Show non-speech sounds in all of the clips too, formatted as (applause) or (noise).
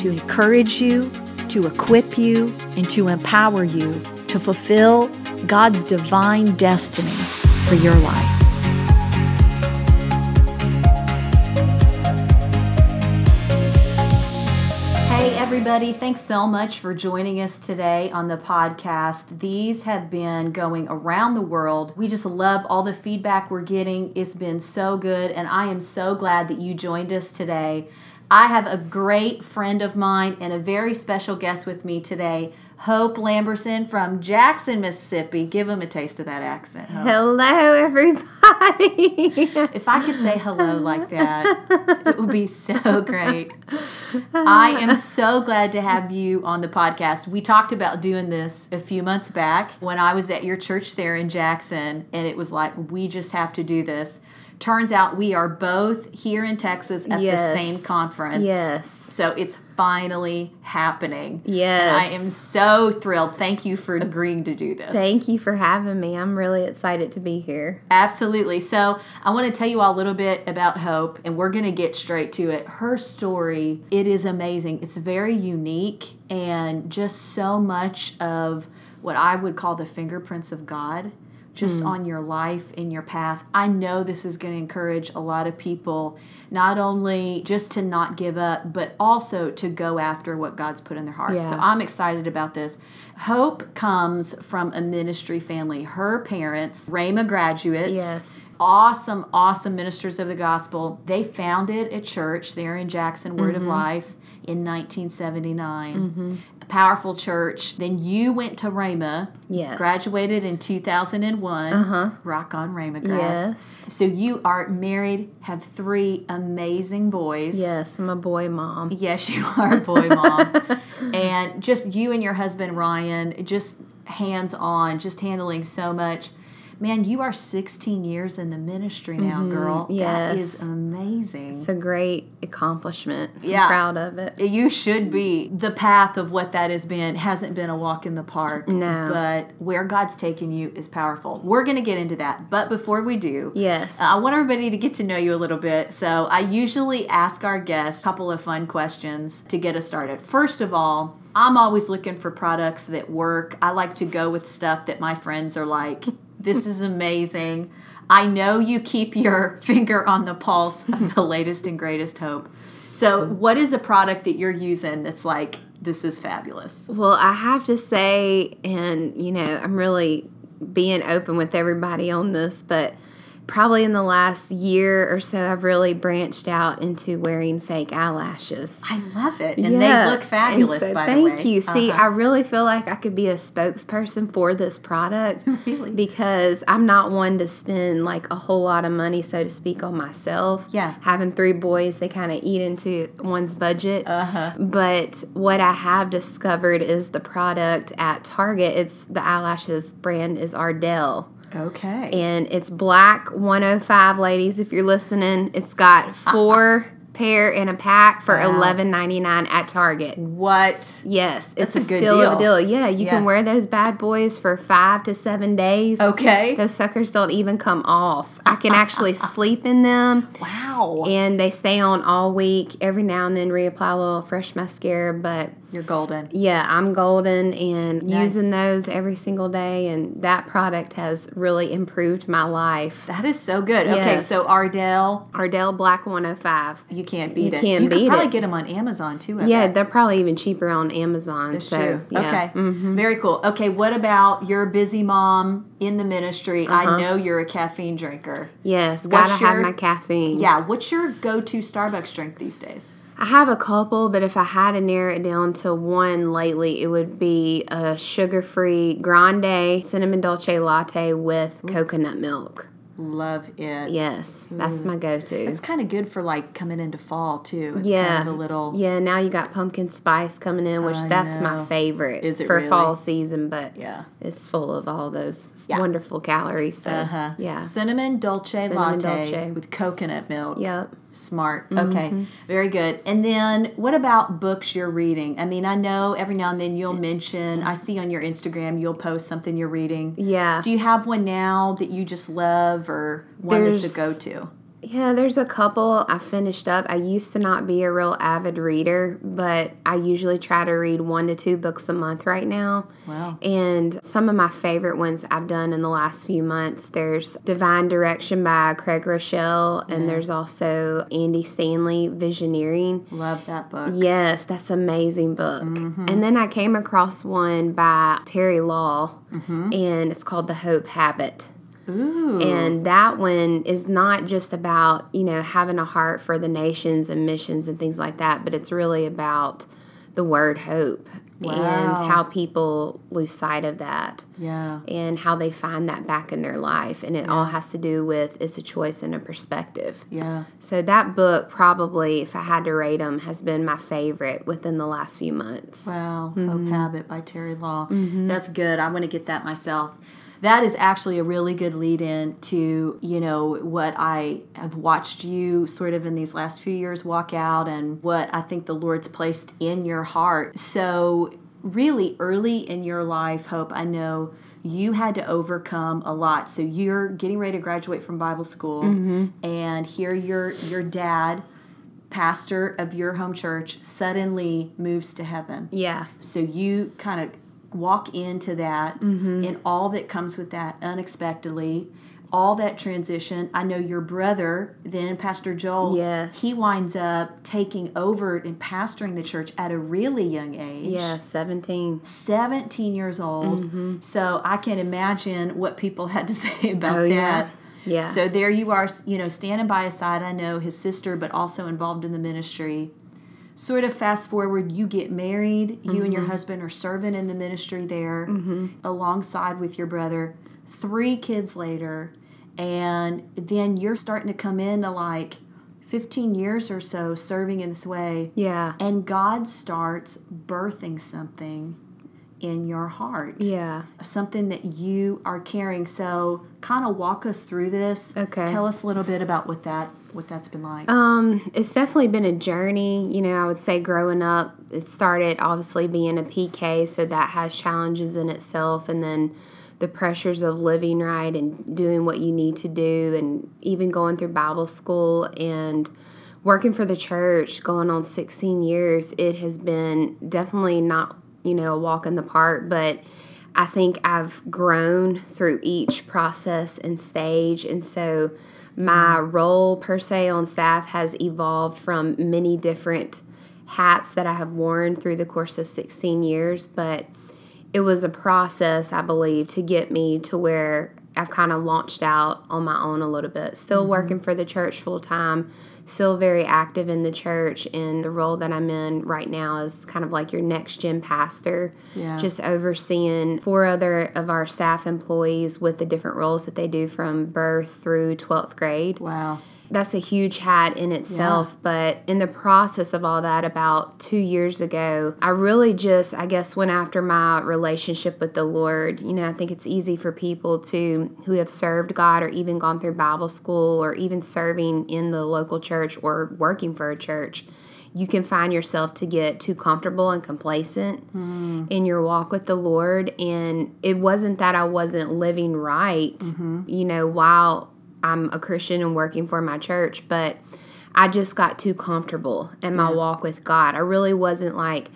to encourage you, to equip you, and to empower you to fulfill God's divine destiny for your life. Hey, everybody, thanks so much for joining us today on the podcast. These have been going around the world. We just love all the feedback we're getting. It's been so good, and I am so glad that you joined us today. I have a great friend of mine and a very special guest with me today, Hope Lamberson from Jackson, Mississippi. Give him a taste of that accent. Hope. Hello, everybody. (laughs) If I could say hello like that, it would be so great. I am so glad to have you on the podcast. We talked about doing this a few months back when I was at your church there in Jackson, and it was like, we just have to do this. Turns out we are both here in Texas at Yes. the same conference. yes. So it's finally happening. Yes. And I am so thrilled. Thank you for agreeing to do this. Thank you for having me. I'm really excited to be here. Absolutely. So, I want to tell you all a little bit about Hope, and we're going to get straight to it. Her story, it is amazing. It's very unique and just so much of what I would call the fingerprints of God just on your life in your path. I know this is going to encourage a lot of people not only just to not give up, but also to go after what God's put in their heart. Yeah. So I'm excited about this. Hope comes from a ministry family. Her parents, Rhema graduates, Yes. awesome, awesome ministers of the gospel. They founded a church there in Jackson, Word Mm-hmm. of Life, in 1979. A powerful church. Then you went to Rhema. Yes. Graduated in 2001. Uh-huh. Rock on Rhema grads. Yes. So you are married, have three amazing boys. Yes, I'm a boy mom. Yes, you are a boy mom. (laughs) and just you and your husband Ryan, just hands on, just handling so much. Man, you are 16 years in the ministry now, mm-hmm. girl. That yes. is amazing. It's a great accomplishment. Yeah. I'm proud of it. you should be. The path of what that has been hasn't been a walk in the park. No. But where God's taken you is powerful. We're going to get into that. But before we do, Yes. I want everybody to get to know you a little bit. So I usually ask our guests a couple of fun questions to get us started. First of all, I'm always looking for products that work. I like to go with stuff that my friends are like, this is amazing. I know you keep your (laughs) finger on the pulse of the latest and greatest hope. So, what is a product that you're using that's like, this is fabulous? Well, I have to say, and you know, I'm really being open with everybody on this, but probably in the last year or so, I've really branched out into wearing fake eyelashes. I love it. And Yeah. they look fabulous, so by thank the way. Thank you. See, Uh-huh. I really feel like I could be a spokesperson for this product (laughs) Really? because I'm not one to spend like a whole lot of money, so to speak, on myself. Yeah. Having three boys, they kind of eat into one's budget. Uh-huh. But what I have discovered is the product at Target. It's the eyelashes brand is Ardell Okay. and it's black 105 ladies if you're listening it's got uh-uh. four pair in a pack for Wow. eleven ninety nine at target what? yes That's it's a a, good steal of deal. a deal yeah you Yeah. can wear those bad boys for five to seven days Okay. those suckers don't even come off i can actually (laughs) sleep in them Wow. and they stay on all week every now and then reapply a little fresh mascara but You're golden. yeah, I'm golden and Nice. using those every single day, and that product has really improved my life. That is so good. Okay, so Ardell, Ardell Black 105. you can't beat You it. can't you could beat probably it. get them on Amazon too. I Yeah, bet. they're probably even cheaper on Amazon. That's so, true. yeah. Mm-hmm. Okay, very cool. Okay, what about you're busy mom in the ministry? Uh-huh. I know you're a caffeine drinker. Yes, What's gotta your- have my caffeine. Yeah, what's your go-to Starbucks drink these days? I have a couple, but if I had to narrow it down to one lately, it would be a sugar-free grande cinnamon dolce latte with coconut milk. Love it. Yes, that's my go-to. It's kind of good for like coming into fall too. It's yeah, kind of a little. Yeah, now you got pumpkin spice coming in, which I that's know. my favorite Is it for really? fall season. But Yeah. it's full of all those Yeah. wonderful calories. So Uh-huh. yeah, Cinnamon dolce Cinnamon latte dolce. with coconut milk. yep. Smart. Mm-hmm. Okay. Very good. And then what about books you're reading? I mean, I know every now and then you'll mention, I see on your Instagram, you'll post something you're reading. Yeah. Do you have one now that you just love or one that's a go to? Yeah, there's a couple I finished up. I used to not be a real avid reader, but I usually try to read one to two books a month right now. Wow. And some of my favorite ones I've done in the last few months there's Divine Direction by Craig Groeschel, and there's also Andy Stanley, Visioneering. Love that book. Yes, that's an amazing book. Mm-hmm. And then I came across one by Terry Law, mm-hmm. and it's called The Hope Habit. Ooh. And that one is not just about, you know, having a heart for the nations and missions and things like that, but it's really about the word hope and how people lose sight of that yeah. and how they find that back in their life. And it all has to do with it's a choice and a perspective. Yeah. So that book, probably, if I had to rate them, has been my favorite within the last few months. Wow. Hope mm-hmm. Habit by Terry Law. Mm-hmm. That's good. I'm going to get that myself. That is actually a really good lead in to, you know, what I have watched you sort of in these last few years walk out and what I think the Lord's placed in your heart. So, really early in your life, Hope, I know you had to overcome a lot. So, you're getting ready to graduate from Bible school, mm-hmm. and here your your dad, pastor of your home church, suddenly moves to heaven. Yeah. So you kind of walk into that Mm-hmm. and all that comes with that unexpectedly, all that transition. I know your brother, then Pastor Joel, Yes. he winds up taking over and pastoring the church at a really young age. Yeah, 17. 17 years old. Mm-hmm. So I can imagine what people had to (laughs) say about Oh, that. yeah. Yeah. So there you are, you know, standing by his side. I know his sister, but also involved in the ministry. Sort of fast forward, you get married. You and your Mm-hmm. husband are serving in the ministry there, alongside with your brother. Three kids later, and then you're starting to come into like 15 years or so serving in this way, yeah. and God starts birthing something in your heart Yeah. something that you are carrying. So, kind of walk us through this. Okay. Tell us a little bit about what that what that's been like. Um, it's definitely been a journey. You know, I would say growing up, it started obviously being a PK, so that has challenges in itself, and then the pressures of living right and doing what you need to do, and even going through Bible school and working for the church, going on 16 years. It has been definitely not, you know, a walk in the park, but I think I've grown through each process and stage, and so my mm-hmm. role per se on staff has evolved from many different hats that I have worn through the course of 16 years, but it was a process, I believe, to get me to where I've kind of launched out on my own a little bit. Still mm-hmm. working for the church full time, still very active in the church, and the role that I'm in right now is kind of like your next gen pastor. Yeah. Just overseeing four other of our staff employees with the different roles that they do from birth through 12th grade wow. That's a huge hat in itself. But in the process of all that, about two years ago, I really just, I guess, went after my relationship with the Lord. You know, I think it's easy for people to who have served God or even gone through Bible school or even serving in the local church or working for a church. You can find yourself to get too comfortable and complacent hmm. in your walk with the Lord. And it wasn't that I wasn't living right, mm-hmm. you know, while I'm a Christian and working for my church, but I just got too comfortable in my walk with God. I really wasn't like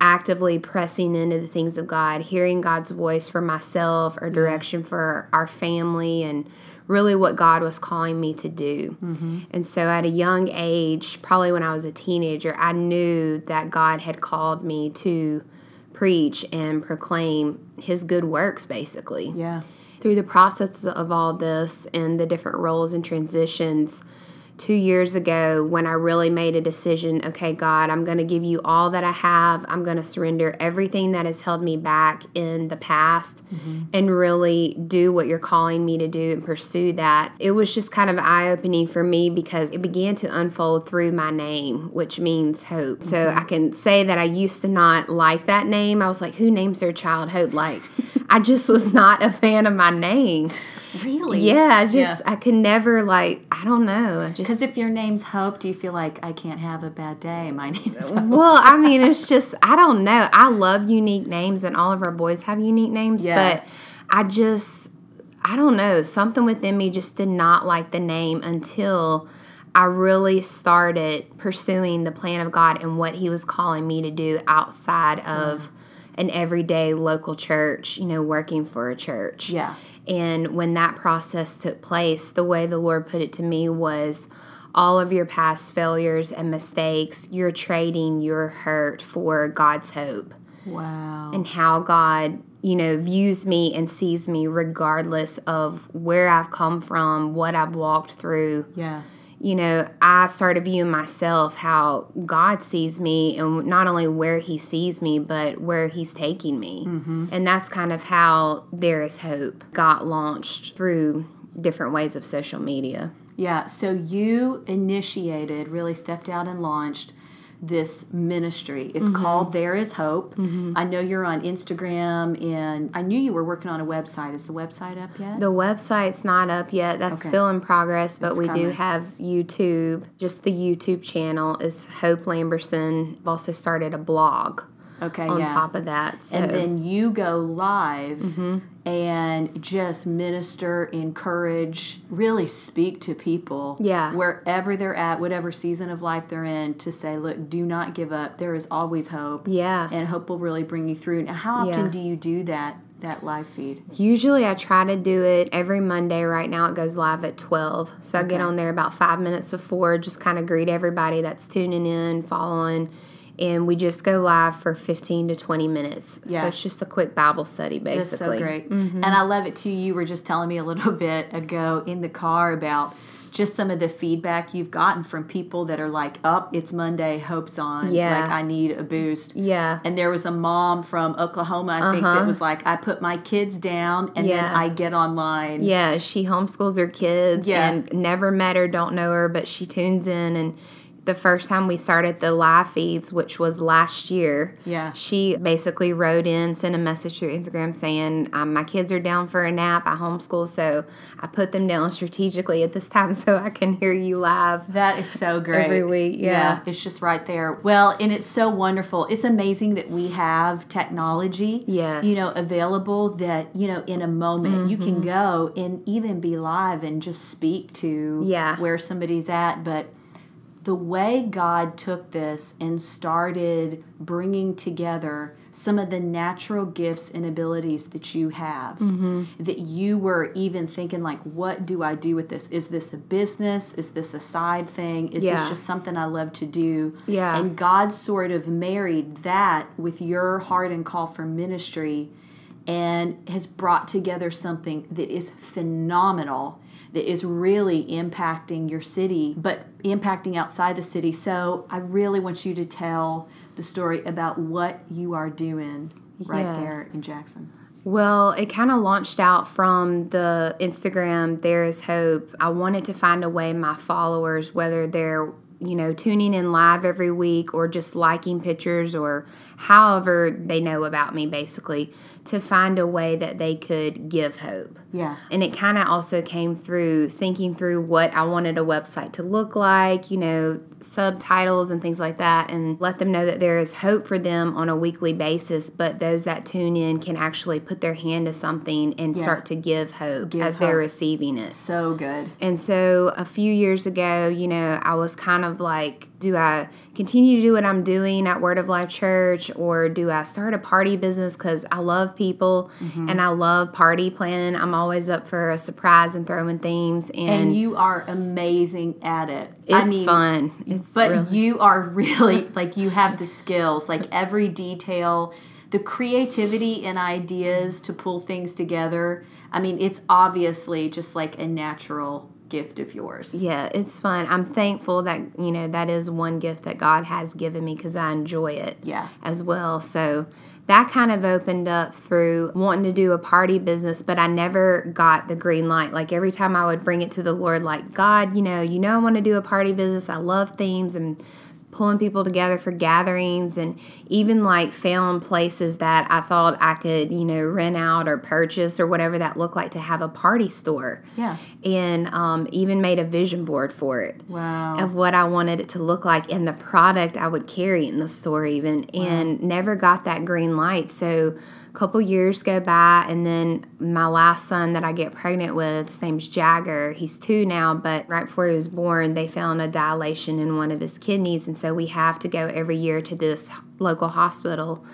actively pressing into the things of God, hearing God's voice for myself or direction for our family and really what God was calling me to do. Mm-hmm. And so at a young age, probably when I was a teenager, I knew that God had called me to preach and proclaim his good works basically Yeah. Through the process of all this and the different roles and transitions two years ago when I really made a decision okay, God, I'm going to give you all that I have. I'm going to surrender everything that has held me back in the past mm-hmm. and really do what you're calling me to do and pursue that. It was just kind of eye opening for me because it began to unfold through my name, which means hope. So mm-hmm. I can say that I used to not like that name. I was like, who names their child hope? Like, (laughs) I just was not a fan of my name. Really? Yeah, I just I could never like I don't know. I Because if your name's Hope, do you feel like I can't have a bad day? My (laughs) name is Hope. well, I mean, it's just I don't know. I love unique names, and all of our boys have unique names, Yeah. but I just I don't know, something within me just did not like the name until I really started pursuing the plan of God and what He was calling me to do outside of mm. An everyday local church, you know, working for a church. Yeah. And when that process took place, the way the Lord put it to me was all of your past failures and mistakes, you're trading your hurt for God's hope Wow. and how God, you know, views me and sees me regardless of where I've come from, what I've walked through. yeah. You know, I started viewing myself how God sees me and not only where He sees me, but where He's taking me. Mm-hmm. And that's kind of how There Is Hope got launched through different ways of social media. Yeah, so you initiated, really stepped out and launched this ministry. It's mm-hmm. called There Is Hope. Mm-hmm. I know you're on Instagram and I knew you were working on a website. Is the website up yet? The website's not up yet. That's Okay. still in progress, but we do have YouTube. Just the YouTube channel is Hope Lamberson. I've also started a blog okay, on yeah. top of that. So and then you go live Mm-hmm. and just minister, encourage, really speak to people. Yeah. Wherever they're at, whatever season of life they're in, to say, look, do not give up. There is always hope. yeah. And hope will really bring you through. Now, how often Yeah. do you do that, that live feed? Usually I try to do it every Monday. Right now it goes live at 12. So I get on there about five minutes before, just kind of greet everybody that's tuning in, following. And we just go live for 15 to 20 minutes. Yeah. So it's just a quick Bible study, basically. That's so great. And I love it too. You were just telling me a little (laughs) bit ago in the car about just some of the feedback you've gotten from people that are like, "Up, it's Monday, hope's on. Yeah. Like I need a boost." Yeah. And there was a mom from Oklahoma, I think, that Uh-huh. was like, "I put my kids down and then I get online." Yeah, she homeschools her kids Yeah. and never met her, don't know her, but she tunes in. And the first time we started the live feeds, which was last year, Yeah. she basically wrote in, sent a message through Instagram saying, um, My kids are down for a nap. I homeschool, so I put them down strategically at this time (laughs) so I can hear you live. That is so great. Every week, yeah. it's just right there. Well, and it's so wonderful. It's amazing that we have technology, Yes. you know, available that, you know, in a moment you Mm-hmm. can go and even be live and just speak to Yeah. where somebody's at. But the way God took this and started bringing together some of the natural gifts and abilities that you have Mm-hmm. that you were even thinking like what do i do with this is this a business is this a side thing is Yeah. this just something i love to do Yeah. and god sort of married that with your heart and call for ministry and has brought together something that is phenomenal that is really impacting your city but impacting outside the city so i really want you to tell the story about what you are doing right Yeah. there in jackson Well, it kind of launched out from the Instagram, There Is Hope. I wanted to find a way my followers, whether they're you know, tuning in live every week or just liking pictures or however they know about me, basically, to find a way that they could give hope. Yeah. And it kind of also came through thinking through what I wanted a website to look like, you know, subtitles and things like that, and let them know that there is hope for them on a weekly basis. But those that tune in can actually put their hand to something and Yeah. start to give hope Give as they're receiving it. So good. And so a few years ago, you know, I was kind of like, do I continue to do what I'm doing at Word of Life Church or do I start a party business because I love people Mm-hmm. and I love party planning? I'm always up for a surprise and throwing themes and, And you are amazing at it. it's I mean, fun. It's but really, you are really like you have the skills, like every detail, the creativity and ideas to pull things together. I mean, it's obviously just like a natural gift of yours. yeah, it's fun. I'm thankful that, you know, that is one gift that God has given me because I enjoy it. Yeah. as well. So that kind of opened up through wanting to do a party business, but I never got the green light. Like every time I would bring it to the Lord, like, God, you know, you know, I want to do a party business. I love themes and pulling people together for gatherings and even like found places that I thought I could, you know, rent out or purchase or whatever that looked like to have a party store. Yeah. And um, even made a vision board for it Wow. of what I wanted it to look like and the product I would carry in the store, even, and never got that green light. So, couple years go by, and then my last son that I get pregnant with, his name's Jagger. He's two now, but right before he was born, they found a dilation in one of his kidneys, and so we have to go every year to this local hospital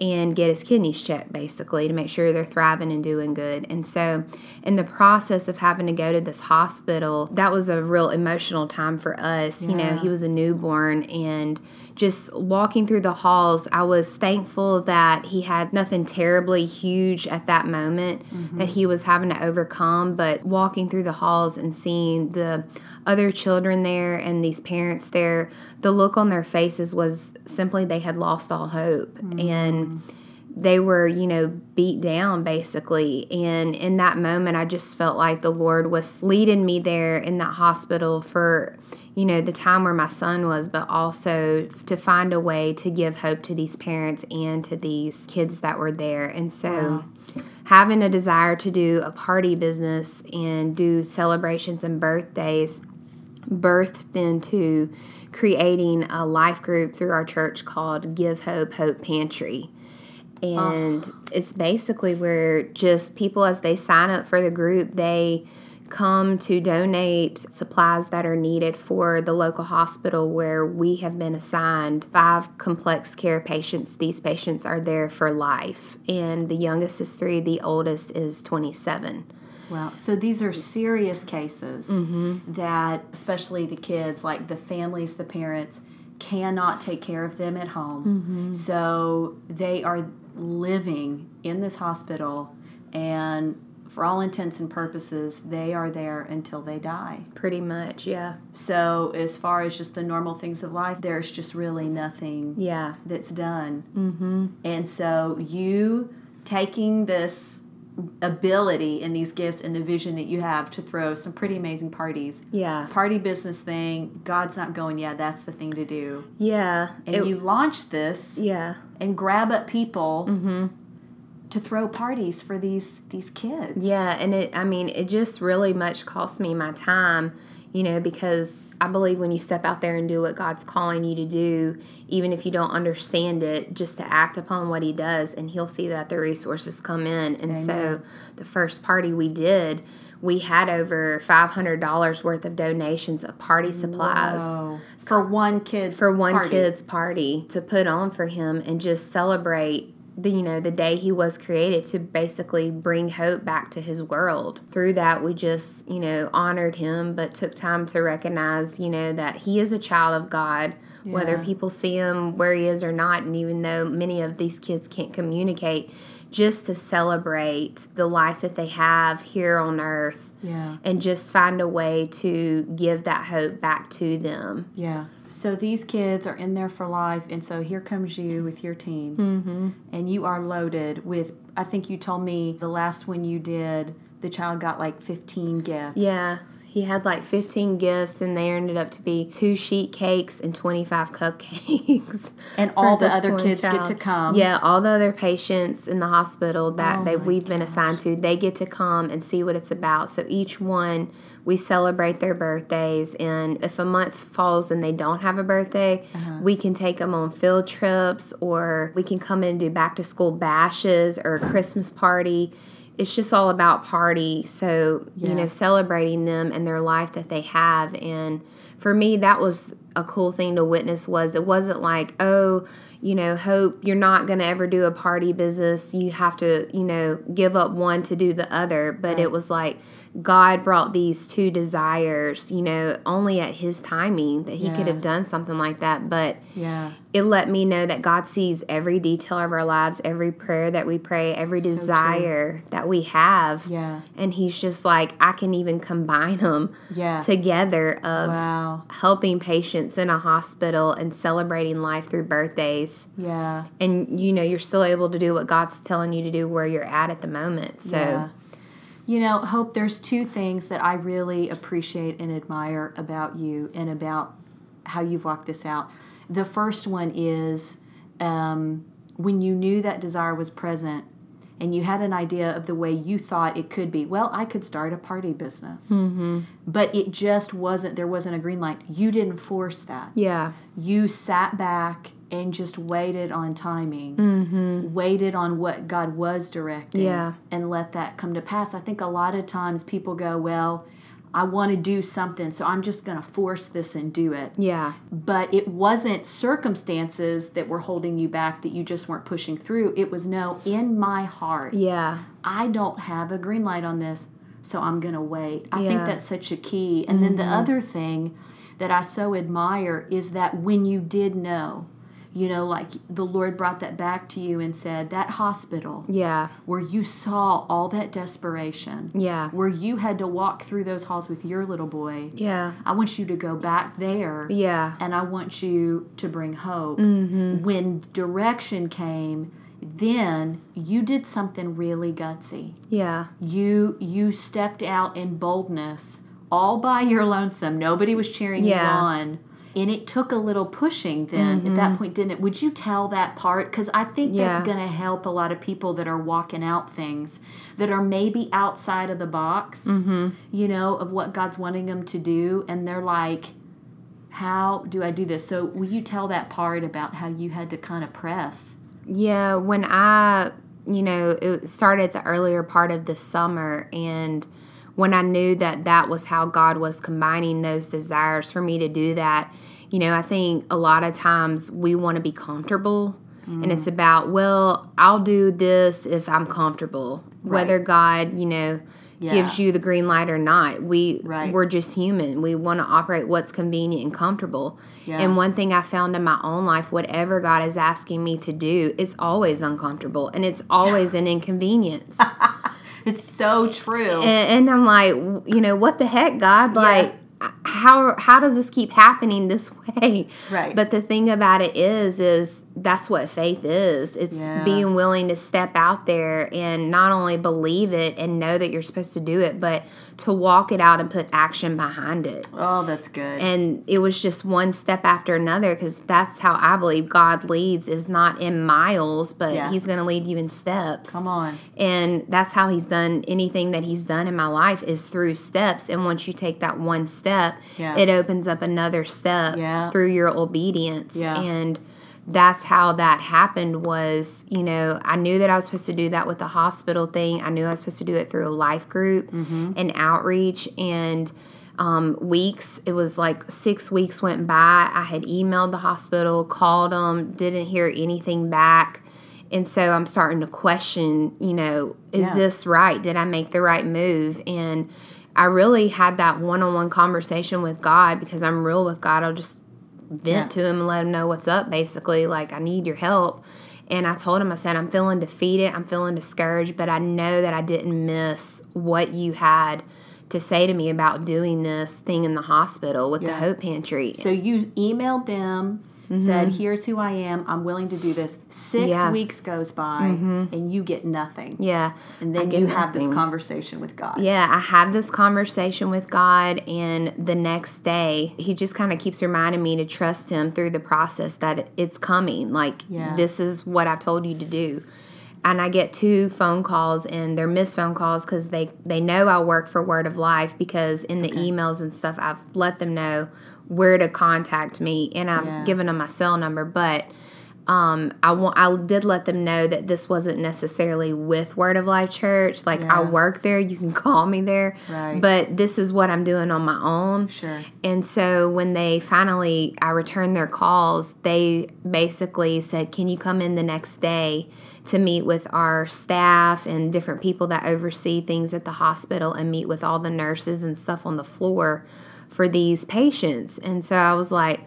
and get his kidneys checked basically to make sure they're thriving and doing good. And so, in the process of having to go to this hospital, that was a real emotional time for us. Yeah. You know, he was a newborn and just walking through the halls, I was thankful that he had nothing terribly huge at that moment mm-hmm. that he was having to overcome. But walking through the halls and seeing the other children there and these parents there, the look on their faces was simply they had lost all hope. Mm-hmm. And they were, you know, beat down basically. And in that moment, I just felt like the Lord was leading me there in that hospital for, you know, the time where my son was, but also to find a way to give hope to these parents and to these kids that were there. And so, wow. having a desire to do a party business and do celebrations and birthdays birthed into creating a life group through our church called Give Hope Hope Pantry and oh. it's basically where just people as they sign up for the group they come to donate supplies that are needed for the local hospital where we have been assigned five complex care patients these patients are there for life and the youngest is three the oldest is 27 Wow. So these are serious cases mm-hmm. that, especially the kids, like the families, the parents, cannot take care of them at home. Mm-hmm. So they are living in this hospital and for all intents and purposes, they are there until they die. Pretty much, yeah. So, as far as just the normal things of life, there's just really nothing yeah. that's done. Mm-hmm. And so, you taking this ability and these gifts and the vision that you have to throw some pretty amazing parties. Yeah. Party business thing, God's not going, yeah, that's the thing to do. Yeah. And it, you launch this. Yeah. And grab up people. Mm-hmm to throw parties for these these kids. Yeah, and it I mean, it just really much cost me my time, you know, because I believe when you step out there and do what God's calling you to do, even if you don't understand it, just to act upon what he does and he'll see that the resources come in. And Amen. so the first party we did, we had over $500 worth of donations of party supplies Whoa. for one kid's for one party. kid's party to put on for him and just celebrate the you know the day he was created to basically bring hope back to his world. Through that we just you know honored him but took time to recognize you know that he is a child of god. Yeah. whether people see him where he is or not and even though many of these kids can't communicate just to celebrate the life that they have here on earth yeah. and just find a way to give that hope back to them. Yeah so these kids are in there for life, and so here comes you with your team, mm-hmm. and you are loaded with. I think you told me the last one you did, the child got like fifteen gifts. Yeah, he had like 15 gifts and they ended up to be two sheet cakes and 25 cupcakes (laughs) and all the other kids child. get to come yeah all the other patients in the hospital that oh they, we've been assigned to they get to come and see what it's about so each one we celebrate their birthdays and if a month falls and they don't have a birthday uh-huh. we can take them on field trips or we can come in and do back to school bashes or a christmas party it's just all about party. So, yeah. you know, celebrating them and their life that they have. And for me, that was a cool thing to witness was it wasn't like, oh, you know, hope you're not going to ever do a party business. You have to, you know, give up one to do the other. But right. it was like, God brought these two desires, you know, only at his timing that he yeah. could have done something like that. But yeah. it let me know that God sees every detail of our lives, every prayer that we pray, every so desire true. that we have. Yeah. And he's just like, I can even combine them yeah. together of wow. helping patients in a hospital and celebrating life through birthdays. Yeah. And you know, you're still able to do what God's telling you to do where you're at at the moment. So yeah. You know, Hope, there's two things that I really appreciate and admire about you and about how you've walked this out. The first one is um, when you knew that desire was present and you had an idea of the way you thought it could be. Well, I could start a party business. Mm-hmm. But it just wasn't, there wasn't a green light. You didn't force that. Yeah. You sat back and just waited on timing, mm-hmm. waited on what God was directing, Yeah. and let that come to pass. I think a lot of times people go, Well, I want to do something, so I'm just going to force this and do it. Yeah. But it wasn't circumstances that were holding you back that you just weren't pushing through. It was no, in my heart, Yeah. I don't have a green light on this, so I'm going to wait. I think Yeah. Mm-hmm. that's such a key. And then the other thing that I so admire is that when you did know, you know, like the Lord brought that back to you and said, that hospital Yeah. where you saw all that desperation, Yeah. where you had to walk through those halls with your little boy, Yeah. I want you to go back there Yeah. and I want you to bring hope. Mm-hmm. When direction came, then you did something really gutsy. Yeah. You you stepped out in boldness all by your lonesome. Nobody was cheering Yeah. you on. And it took a little pushing then at that point, didn't it? Would you tell that part? Because I think Mm-hmm. Yeah. that's going to help a lot of people that are walking out things that are maybe outside of the box, Mm-hmm. you know, of what God's wanting them to do. And they're like, how do I do this? So, will you tell that part about how you had to kind of press? Yeah, when I, you know, it started the earlier part of the summer, and when I knew that that was how God was combining those desires for me to do that, you know, I think a lot of times we want to be comfortable, and it's mm. about, well, I'll do this if I'm comfortable, whether God, you know, gives you the green light or not. We Right. we're just human. We want to operate what's convenient and comfortable. Yeah. And one thing I found in my own life, whatever God is asking me to do, it's always uncomfortable and it's always an (laughs) inconvenience. (laughs) It's so true. and, and I'm like, you know, what the heck, God? Like, how how does this keep happening this (laughs) way? Right. But the thing about it is, is that's what faith is. It's Yeah. being willing to step out there and not only believe it and know that you're supposed to do it, but to walk it out and put action behind it oh, that's good. and it was just one step after another because that's how i believe god leads is not in miles but Yeah. he's going to lead you in steps Come on. and that's how he's done anything that he's done in my life is through steps and once you take that one step Yeah. it opens up another step Yeah. through your obedience and that's how that happened was you know i knew that i was supposed to do that with the hospital thing. I knew i was supposed to do it through a life group Mm-hmm. and outreach. And um, weeks it was like six weeks went by. I had emailed the hospital called them didn't hear anything back. And so i'm starting to question you know is Yeah. this right? Did i make the right move? And i really had that one-on-one conversation with god because i'm real with god. I'll just vent Yeah. to him and let him know what's up basically like i need your help. And i told him i said i'm feeling defeated i'm feeling discouraged but i know that i didn't miss what you had to say to me about doing this thing in the hospital with the hope pantry. So you emailed them, said, "Here's who I am. I'm willing to do this." 6 Mm-hmm. Yeah. Mm-hmm. weeks goes by, and you get nothing. yeah And then you have this conversation with God. Yeah, I have this conversation with God, and the next day, He just kind of keeps reminding me to trust Him through the process that it's coming. Like, Yeah. this is what I've told you to do. And I get two phone calls, and they're missed phone calls because they, they know I work for Word of Life because in the emails and stuff, I've let them know where to contact me, and I've Yeah. given them my cell number. But um, I want I did let them know that this wasn't necessarily with Word of Life Church. Like I work there, you can (laughs) call me there, Right. but this is what I'm doing on my own. Sure. And so when they finally I returned their calls, they basically said, "Can you come in the next day to meet with our staff and different people that oversee things at the hospital and meet with all the nurses and stuff on the floor for these patients?" And so I was like,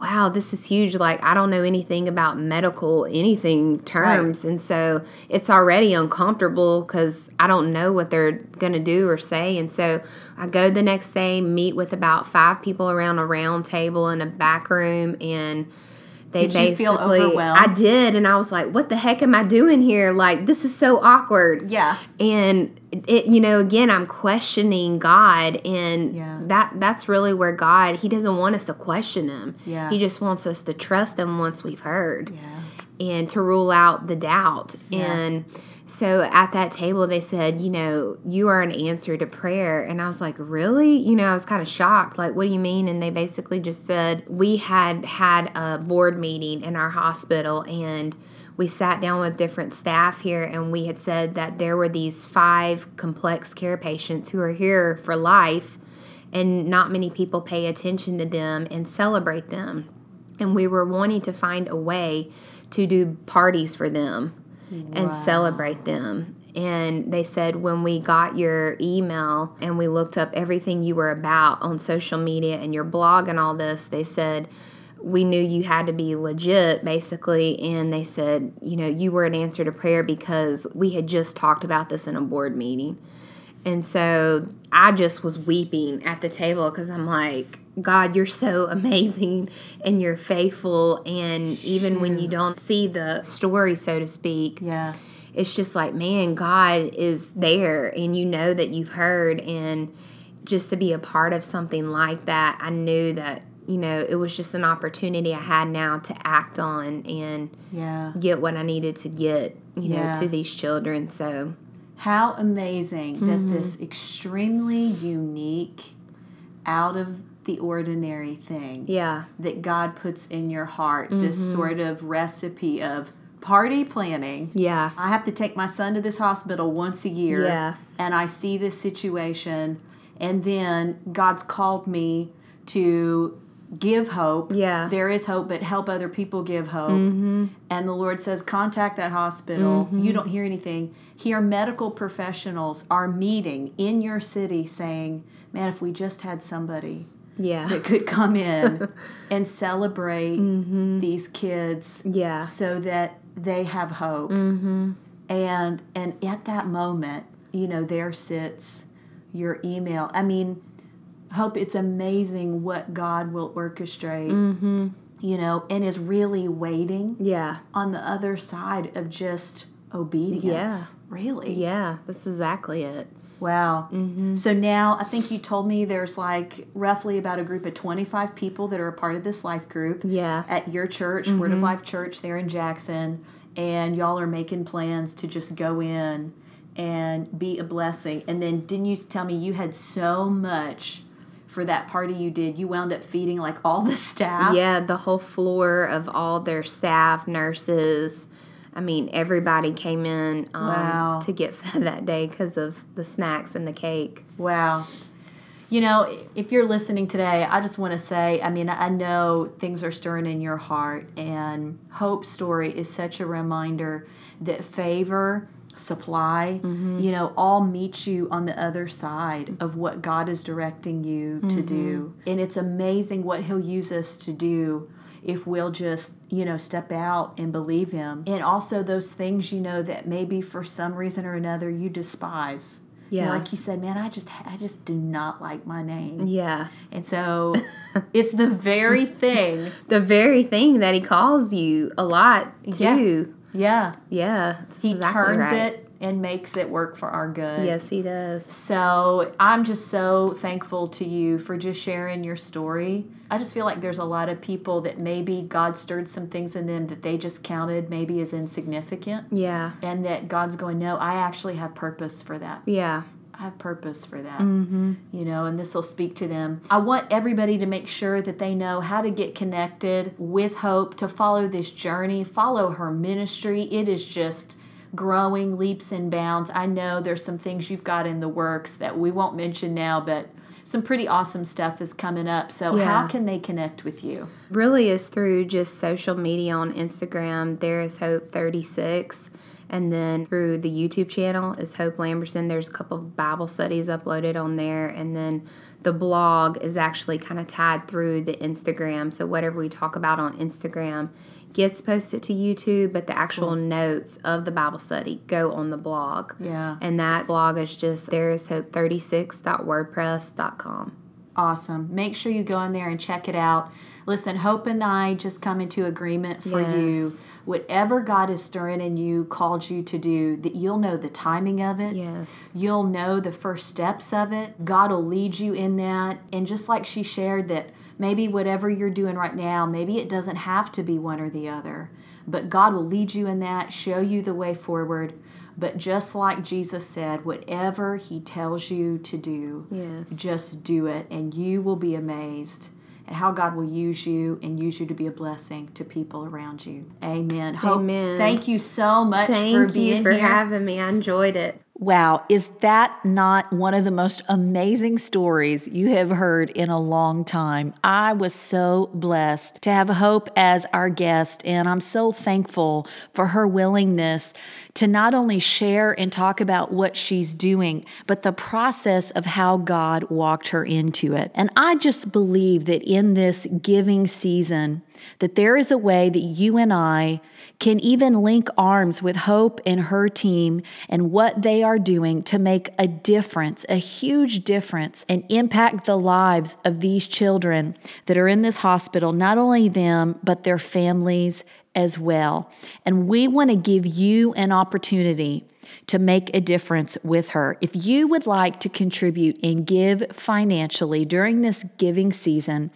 wow, this is huge. Like, I don't know anything about medical anything terms. And so it's already uncomfortable because I don't know what they're going to do or say. And so I go the next day, meet with about five people around a round table in a back room, and they Did basically? I did. And I was like, what the heck am I doing here? Like, this is so awkward Yeah. and it you know again i'm questioning god and Yeah. that that's really where god he doesn't want us to question him Yeah. he just wants us to trust him once we've heard Yeah. and to rule out the doubt. And so at that table, they said, you know, you are an answer to prayer. And I was like, really? You know, I was kind of shocked. Like, what do you mean? And they basically just said, we had had a board meeting in our hospital and we sat down with different staff here and we had said that there were these five complex care patients who are here for life and not many people pay attention to them and celebrate them. And we were wanting to find a way to do parties for them and celebrate them. And they said when we got your email and we looked up everything you were about on social media and your blog and all this, they said we knew you had to be legit basically. And they said, you know, you were an answer to prayer because we had just talked about this in a board meeting. And so I just was weeping at the table because I'm like, God, you're so amazing and you're faithful. And even when you don't see the story, so to speak, Yeah. it's just like, man, God is there and you know that you've heard. And just to be a part of something like that, I knew that, you know, it was just an opportunity I had now to act on and Yeah. get what I needed to get, you know, to these children. So, How amazing Mm-hmm. that this extremely unique, out of the ordinary thing yeah, that God puts in your heart, this Mm-hmm. sort of recipe of party planning. yeah, I have to take my son to this hospital once a year, Yeah. and I see this situation, and then God's called me to give hope. Yeah. Mm-hmm. There is hope, but help other people give hope. And the Lord says, contact that hospital. You don't hear anything. Here, medical professionals are meeting in your city saying, man, if we just had somebody yeah, that could come in (laughs) and celebrate these kids yeah, so that they have hope. Mm-hmm. And and at that moment, you know, there sits your email. I mean, hope it's amazing what God will orchestrate. Mm-hmm. You know, and is really waiting yeah, on the other side of just obedience. Yeah. Really. yeah. That's exactly it. Wow. Mm-hmm. So now I think you told me there's like roughly about a group of 25 people that are a part of this life group Yeah, at your church, mm-hmm. Word of Life Church, there in Jackson, and y'all are making plans to just go in and be a blessing. And then didn't you tell me you had so much for that party you did? You wound up feeding like all the staff. yeah. The whole floor of all their staff, nurses. I mean, everybody came in um, Wow. to get fed (laughs) that day because of the snacks and the cake. Wow. You know, if you're listening today, I just want to say, I mean, I know things are stirring in your heart, and Hope's story is such a reminder that favor, supply, you know, all meet you on the other side of what God is directing you to do. And it's amazing what He'll use us to do if we'll just, you know, step out and believe Him. And also those things, you know, that maybe for some reason or another you despise. You know, Yeah. like you said, man, I just I just do not like my name. Yeah. And so it's the very (laughs) thing. The very thing that he calls you a lot too. Yeah. Yeah. that's He exactly turns right. it and makes it work for our good. Yes, he does. So I'm just so thankful to you for just sharing your story. I just feel like there's a lot of people that maybe God stirred some things in them that they just counted maybe as insignificant. Yeah. And that God's going, no, I actually have purpose for that. Yeah. I have purpose for that. Mm-hmm. You know, and this will speak to them. I want everybody to make sure that they know how to get connected with Hope, to follow this journey, follow her ministry. It is just growing leaps and bounds. I know there's some things you've got in the works that we won't mention now, but some pretty awesome stuff is coming up. So, Yeah. how can they connect with you? Really is through just social media on Instagram. There is Hope 36. And then through the YouTube channel is Hope Lamberson. There's a couple of Bible studies uploaded on there. And then the blog is actually kind of tied through the Instagram. So whatever we talk about on Instagram gets posted to YouTube, but the actual notes of the Bible study go on the blog. Yeah. And that blog is just there is hope36.wordpress.com. Awesome. Make sure you go in there and check it out. Listen, Hope and I just come into agreement for you. Whatever God is stirring in you, called you to do, that you'll know the timing of it. Yes. You'll know the first steps of it. God will lead you in that. And just like she shared, that maybe whatever you're doing right now, maybe it doesn't have to be one or the other. but God will lead you in that, show you the way forward. But just like Jesus said, whatever He tells you to do, Yes. just do it, and you will be amazed at how God will use you and use you to be a blessing to people around you. Amen. Hope- Amen. Thank you so much for Thank being you for here. having me. I enjoyed it. Wow, is that not one of the most amazing stories you have heard in a long time? I was so blessed to have Hope as our guest, and I'm so thankful for her willingness to not only share and talk about what she's doing, but the process of how God walked her into it. And I just believe that in this giving season, that there is a way that you and I can even link arms with Hope and her team and what they are doing to make a difference, a huge difference, and impact the lives of these children that are in this hospital, not only them, but their families as well. And we want to give you an opportunity to make a difference with her. If you would like to contribute and give financially during this giving season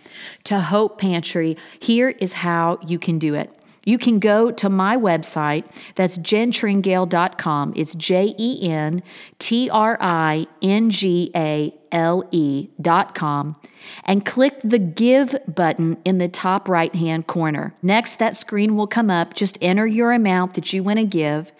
to Hope Pantry, here is how you can do it. You can go to my website. That's jentringale.com. It's J E N T R I N G A L E dot com and click the Give button in the top right hand corner. Next, that screen will come up. Just enter your amount that you want to give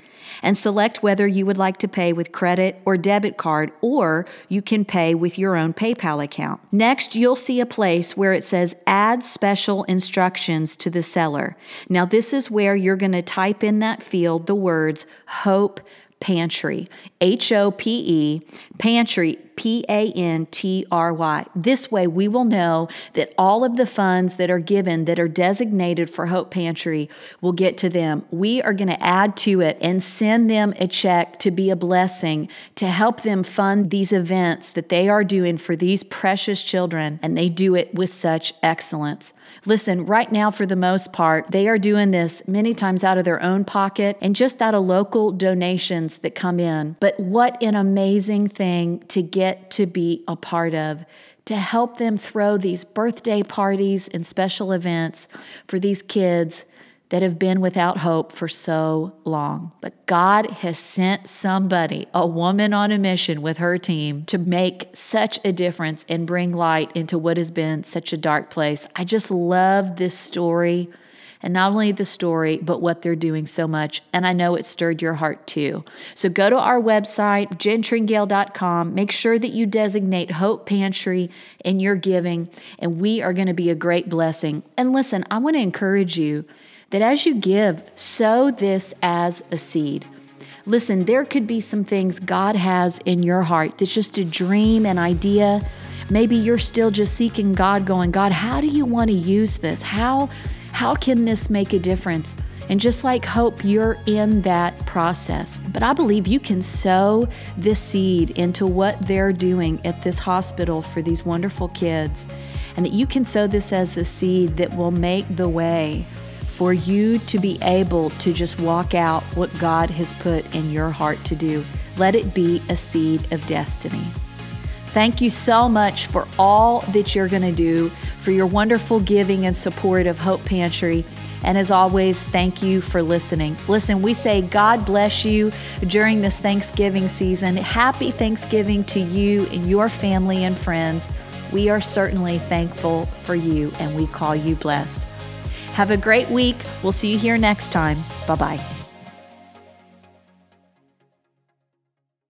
and select whether you would like to pay with credit or debit card, or you can pay with your own PayPal account. Next, you'll see a place where it says Add Special Instructions to the Seller. Now, this is where you're going to type in that field the words Hope Pantry, H O P E, Pantry, P A N T R Y. This way, we will know that all of the funds that are given that are designated for Hope Pantry will get to them. We are going to add to it and send them a check to be a blessing to help them fund these events that they are doing for these precious children, and they do it with such excellence. Listen, right now, for the most part, they are doing this many times out of their own pocket and just out of local donations that come in. But what an amazing thing to get to be a part of. To help them throw these birthday parties and special events for these kids that have been without hope for so long. But God has sent somebody, a woman on a mission with her team, to make such a difference and bring light into what has been such a dark place. I just love this story. And not only the story, but what they're doing so much. And I know it stirred your heart too. So go to our website, jentringale.com. Make sure that you designate Hope Pantry in your giving, and we are going to be a great blessing. And listen, I want to encourage you that as you give, sow this as a seed. Listen, there could be some things God has in your heart that's just a dream, an idea. Maybe you're still just seeking God, going, God, how do you want to use this? How, how can this make a difference? And just like hope, you're in that process. But I believe you can sow this seed into what they're doing at this hospital for these wonderful kids, and that you can sow this as a seed that will make the way for you to be able to just walk out what God has put in your heart to do. Let it be a seed of destiny. Thank you so much for all that you're going to do, for your wonderful giving and support of Hope Pantry. And as always, thank you for listening. Listen, we say God bless you during this Thanksgiving season. Happy Thanksgiving to you and your family and friends. We are certainly thankful for you and we call you blessed. Have a great week. We'll see you here next time. Bye bye.